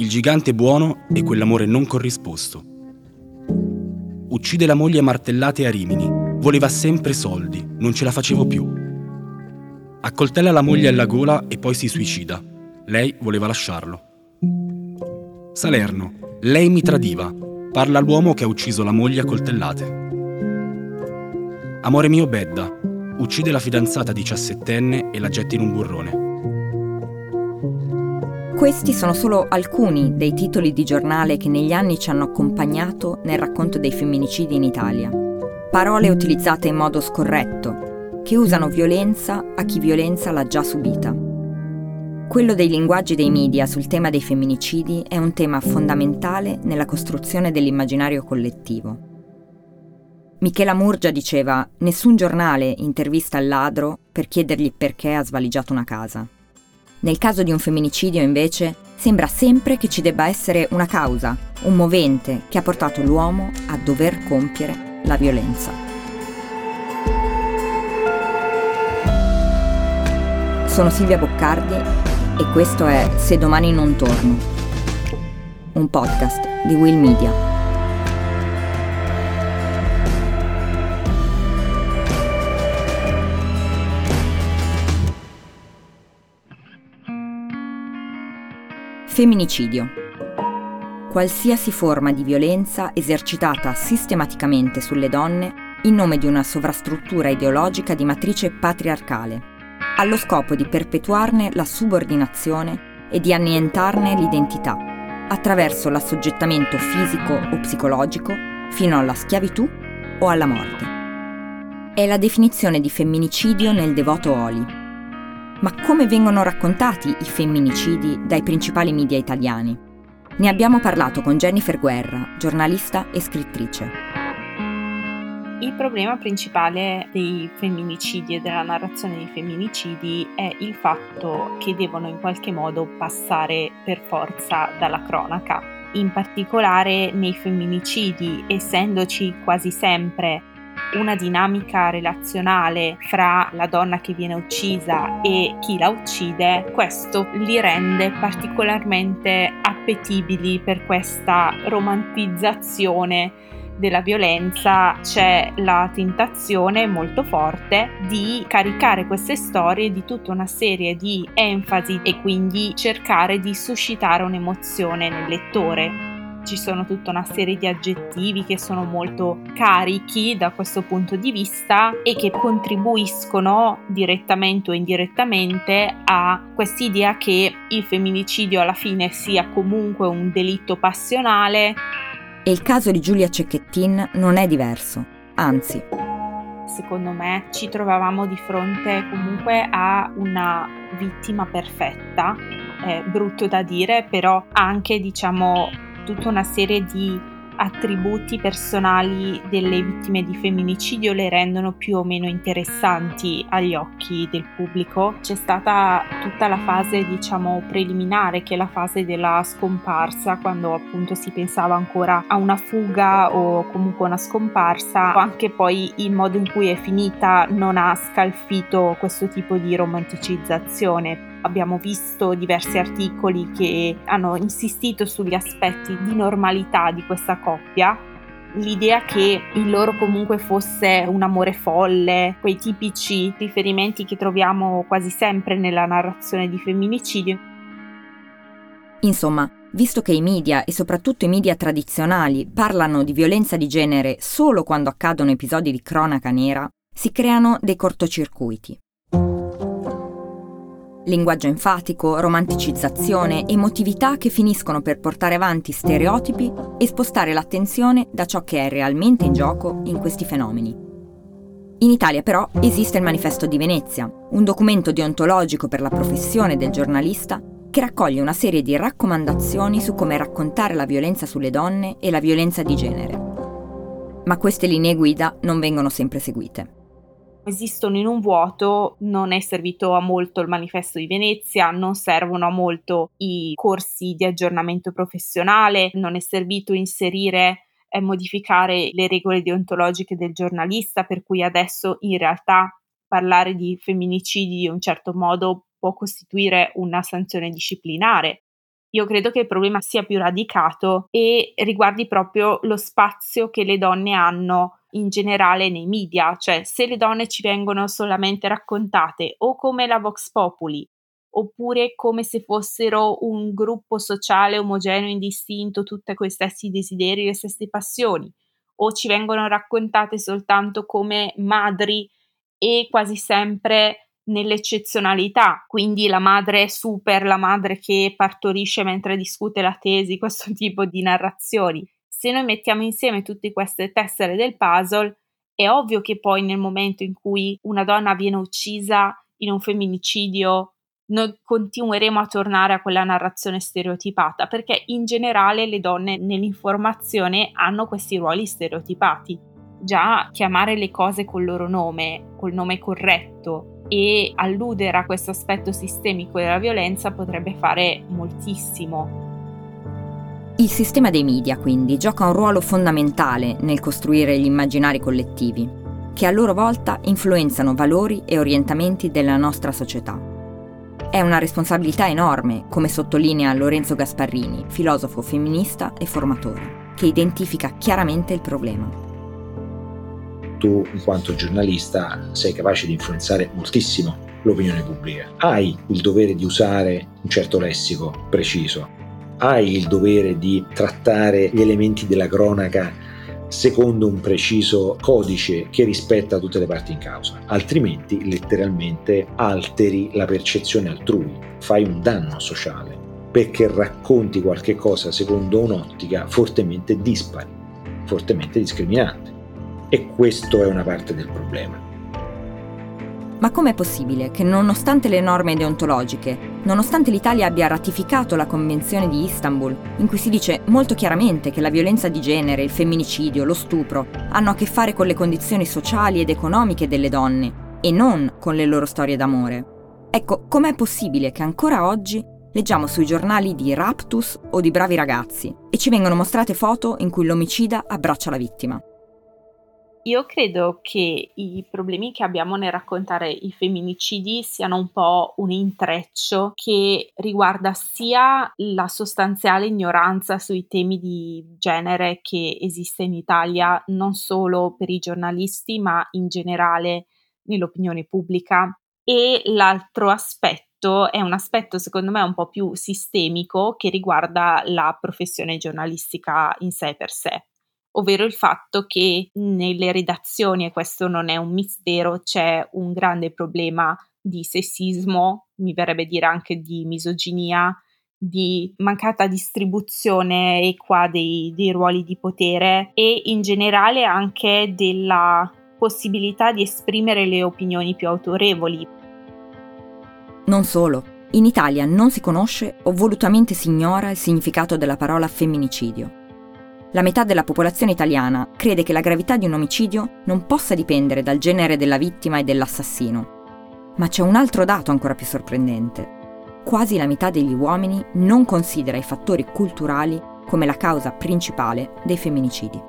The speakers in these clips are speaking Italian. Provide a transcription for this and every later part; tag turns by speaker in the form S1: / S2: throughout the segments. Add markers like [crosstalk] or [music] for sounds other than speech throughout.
S1: il gigante buono e quell'amore non corrisposto. Uccide la moglie a martellate a Rimini. Voleva sempre soldi, non ce la facevo più. Accoltella la moglie alla gola e poi si suicida. Lei voleva lasciarlo. Salerno. Lei mi tradiva. Parla l'uomo che ha ucciso la moglie a coltellate. Amore mio Bedda. Uccide la fidanzata diciassettenne e la getta in un burrone.
S2: Questi sono solo alcuni dei titoli di giornale che negli anni ci hanno accompagnato nel racconto dei femminicidi in Italia. Parole utilizzate in modo scorretto, che usano violenza a chi violenza l'ha già subita. Quello dei linguaggi dei media sul tema dei femminicidi è un tema fondamentale nella costruzione dell'immaginario collettivo. Michela Murgia diceva: Nessun giornale intervista il ladro per chiedergli perché ha svaligiato una casa. Nel caso di un femminicidio, invece, sembra sempre che ci debba essere una causa, un movente che ha portato l'uomo a dover compiere la violenza. Sono Silvia Boccardi e questo è Se domani non torno, un podcast di Will Media. Femminicidio. Qualsiasi forma di violenza esercitata sistematicamente sulle donne in nome di una sovrastruttura ideologica di matrice patriarcale, allo scopo di perpetuarne la subordinazione e di annientarne l'identità, attraverso l'assoggettamento fisico o psicologico fino alla schiavitù o alla morte. È la definizione di femminicidio nel devoto Oli, ma come vengono raccontati i femminicidi dai principali media italiani? Ne abbiamo parlato con Jennifer Guerra, giornalista e scrittrice.
S3: Il problema principale dei femminicidi e della narrazione dei femminicidi è il fatto che devono in qualche modo passare per forza dalla cronaca. In particolare nei femminicidi, essendoci quasi sempre una dinamica relazionale fra la donna che viene uccisa e chi la uccide, questo li rende particolarmente appetibili per questa romantizzazione della violenza. C'è la tentazione molto forte di caricare queste storie di tutta una serie di enfasi e quindi cercare di suscitare un'emozione nel lettore ci sono tutta una serie di aggettivi che sono molto carichi da questo punto di vista e che contribuiscono direttamente o indirettamente a quest'idea che il femminicidio alla fine sia comunque un delitto passionale.
S2: E il caso di Giulia Cecchettin non è diverso, anzi.
S3: Secondo me ci trovavamo di fronte comunque a una vittima perfetta, è brutto da dire, però anche diciamo tutta una serie di attributi personali delle vittime di femminicidio le rendono più o meno interessanti agli occhi del pubblico. C'è stata tutta la fase, diciamo, preliminare, che è la fase della scomparsa, quando appunto si pensava ancora a una fuga o comunque una scomparsa. Anche poi il modo in cui è finita non ha scalfito questo tipo di romanticizzazione Abbiamo visto diversi articoli che hanno insistito sugli aspetti di normalità di questa coppia, l'idea che il loro comunque fosse un amore folle, quei tipici riferimenti che troviamo quasi sempre nella narrazione di femminicidio.
S2: Insomma, visto che i media e soprattutto i media tradizionali parlano di violenza di genere solo quando accadono episodi di cronaca nera, si creano dei cortocircuiti. Linguaggio enfatico, romanticizzazione, emotività che finiscono per portare avanti stereotipi e spostare l'attenzione da ciò che è realmente in gioco in questi fenomeni. In Italia però esiste il Manifesto di Venezia, un documento deontologico per la professione del giornalista che raccoglie una serie di raccomandazioni su come raccontare la violenza sulle donne e la violenza di genere. Ma queste linee guida non vengono sempre seguite
S3: esistono in un vuoto, non è servito a molto il manifesto di Venezia, non servono a molto i corsi di aggiornamento professionale, non è servito inserire e modificare le regole deontologiche del giornalista, per cui adesso in realtà parlare di femminicidi in un certo modo può costituire una sanzione disciplinare. Io credo che il problema sia più radicato e riguardi proprio lo spazio che le donne hanno in generale nei media, cioè se le donne ci vengono solamente raccontate o come la Vox Populi oppure come se fossero un gruppo sociale omogeneo, indistinto, tutte quei stessi desideri, le stesse passioni, o ci vengono raccontate soltanto come madri e quasi sempre nell'eccezionalità, quindi la madre super, la madre che partorisce mentre discute la tesi, [laughs] questo tipo di narrazioni. Se noi mettiamo insieme tutte queste tessere del puzzle, è ovvio che poi nel momento in cui una donna viene uccisa in un femminicidio noi continueremo a tornare a quella narrazione stereotipata perché in generale le donne nell'informazione hanno questi ruoli stereotipati. Già chiamare le cose col loro nome, col nome corretto e alludere a questo aspetto sistemico della violenza potrebbe fare moltissimo.
S2: Il sistema dei media quindi gioca un ruolo fondamentale nel costruire gli immaginari collettivi, che a loro volta influenzano valori e orientamenti della nostra società. È una responsabilità enorme, come sottolinea Lorenzo Gasparrini, filosofo femminista e formatore, che identifica chiaramente il problema.
S4: Tu, in quanto giornalista, sei capace di influenzare moltissimo l'opinione pubblica. Hai il dovere di usare un certo lessico preciso, hai il dovere di trattare gli elementi della cronaca secondo un preciso codice che rispetta tutte le parti in causa, altrimenti letteralmente alteri la percezione altrui, fai un danno sociale, perché racconti qualche cosa secondo un'ottica fortemente dispari, fortemente discriminante. E questo è una parte del problema.
S2: Ma com'è possibile che nonostante le norme deontologiche, nonostante l'Italia abbia ratificato la Convenzione di Istanbul, in cui si dice molto chiaramente che la violenza di genere, il femminicidio, lo stupro hanno a che fare con le condizioni sociali ed economiche delle donne e non con le loro storie d'amore, ecco, com'è possibile che ancora oggi leggiamo sui giornali di raptus o di bravi ragazzi e ci vengono mostrate foto in cui l'omicida abbraccia la vittima?
S3: Io credo che i problemi che abbiamo nel raccontare i femminicidi siano un po' un intreccio che riguarda sia la sostanziale ignoranza sui temi di genere che esiste in Italia, non solo per i giornalisti, ma in generale nell'opinione pubblica, e l'altro aspetto è un aspetto secondo me un po' più sistemico che riguarda la professione giornalistica in sé per sé ovvero il fatto che nelle redazioni, e questo non è un mistero, c'è un grande problema di sessismo, mi verrebbe dire anche di misoginia, di mancata distribuzione equa dei, dei ruoli di potere e in generale anche della possibilità di esprimere le opinioni più autorevoli.
S2: Non solo. In Italia non si conosce o volutamente si ignora il significato della parola femminicidio. La metà della popolazione italiana crede che la gravità di un omicidio non possa dipendere dal genere della vittima e dell'assassino. Ma c'è un altro dato ancora più sorprendente. Quasi la metà degli uomini non considera i fattori culturali come la causa principale dei femminicidi.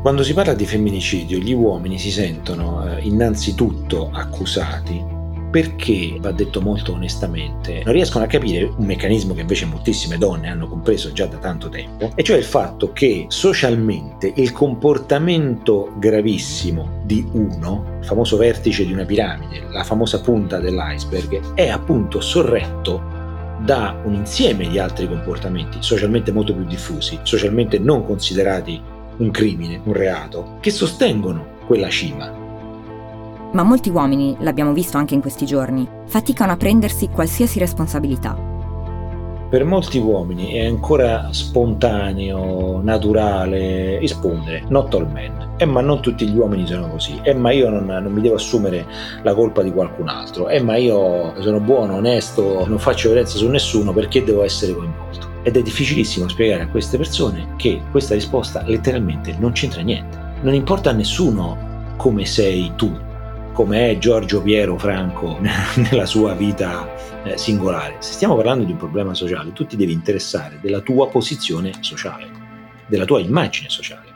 S4: Quando si parla di femminicidio, gli uomini si sentono eh, innanzitutto accusati perché, va detto molto onestamente, non riescono a capire un meccanismo che invece moltissime donne hanno compreso già da tanto tempo, e cioè il fatto che socialmente il comportamento gravissimo di uno, il famoso vertice di una piramide, la famosa punta dell'iceberg, è appunto sorretto da un insieme di altri comportamenti socialmente molto più diffusi, socialmente non considerati un crimine, un reato, che sostengono quella cima
S2: ma molti uomini, l'abbiamo visto anche in questi giorni, faticano a prendersi qualsiasi responsabilità.
S4: Per molti uomini è ancora spontaneo, naturale rispondere not all men. Eh ma non tutti gli uomini sono così. Eh ma io non, non mi devo assumere la colpa di qualcun altro. Eh ma io sono buono, onesto, non faccio violenza su nessuno perché devo essere coinvolto. Ed è difficilissimo spiegare a queste persone che questa risposta letteralmente non c'entra niente. Non importa a nessuno come sei tu, come è Giorgio Piero Franco [laughs] nella sua vita eh, singolare. Se stiamo parlando di un problema sociale, tu ti devi interessare della tua posizione sociale, della tua immagine sociale.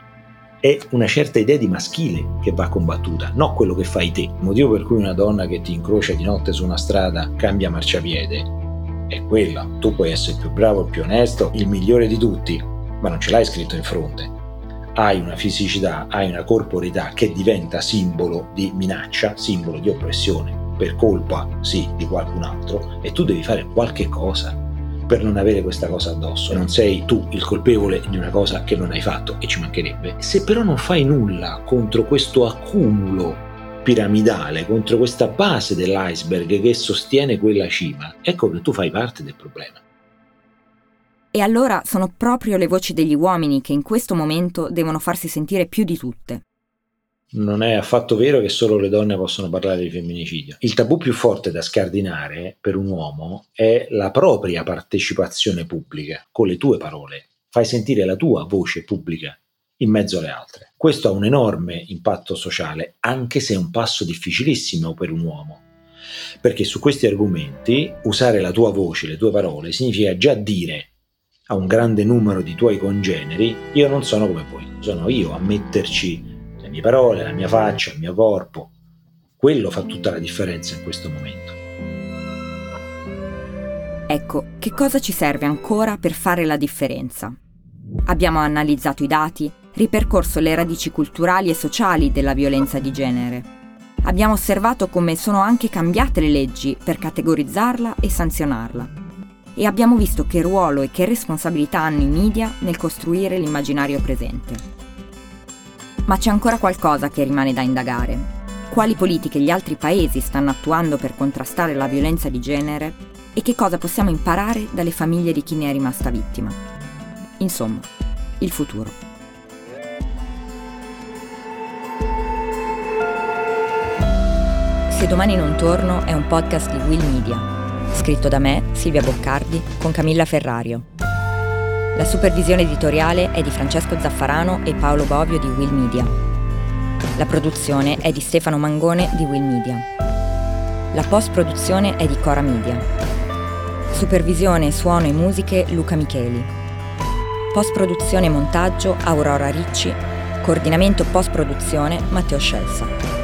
S4: È una certa idea di maschile che va combattuta, non quello che fai te. Il motivo per cui una donna che ti incrocia di notte su una strada cambia marciapiede è quella. Tu puoi essere il più bravo, il più onesto, il migliore di tutti, ma non ce l'hai scritto in fronte. Hai una fisicità, hai una corporità che diventa simbolo di minaccia, simbolo di oppressione, per colpa, sì, di qualcun altro, e tu devi fare qualche cosa per non avere questa cosa addosso. Non sei tu il colpevole di una cosa che non hai fatto e ci mancherebbe. Se però non fai nulla contro questo accumulo piramidale, contro questa base dell'iceberg che sostiene quella cima, ecco che tu fai parte del problema.
S2: E allora sono proprio le voci degli uomini che in questo momento devono farsi sentire più di tutte.
S4: Non è affatto vero che solo le donne possono parlare di femminicidio. Il tabù più forte da scardinare per un uomo è la propria partecipazione pubblica, con le tue parole. Fai sentire la tua voce pubblica in mezzo alle altre. Questo ha un enorme impatto sociale, anche se è un passo difficilissimo per un uomo. Perché su questi argomenti usare la tua voce, le tue parole, significa già dire a un grande numero di tuoi congeneri, io non sono come voi, sono io a metterci le mie parole, la mia faccia, il mio corpo. Quello fa tutta la differenza in questo momento.
S2: Ecco, che cosa ci serve ancora per fare la differenza? Abbiamo analizzato i dati, ripercorso le radici culturali e sociali della violenza di genere. Abbiamo osservato come sono anche cambiate le leggi per categorizzarla e sanzionarla. E abbiamo visto che ruolo e che responsabilità hanno i media nel costruire l'immaginario presente. Ma c'è ancora qualcosa che rimane da indagare. Quali politiche gli altri paesi stanno attuando per contrastare la violenza di genere e che cosa possiamo imparare dalle famiglie di chi ne è rimasta vittima. Insomma, il futuro. Se domani non torno è un podcast di Will Media, scritto da me, Silvia Boccardi, con Camilla Ferrario. La supervisione editoriale è di Francesco Zaffarano e Paolo Bovio di Will Media. La produzione è di Stefano Mangone di Will Media. La post-produzione è di Cora Media. Supervisione, suono e musiche Luca Micheli. Post-produzione e montaggio Aurora Ricci. Coordinamento post-produzione Matteo Scelsa.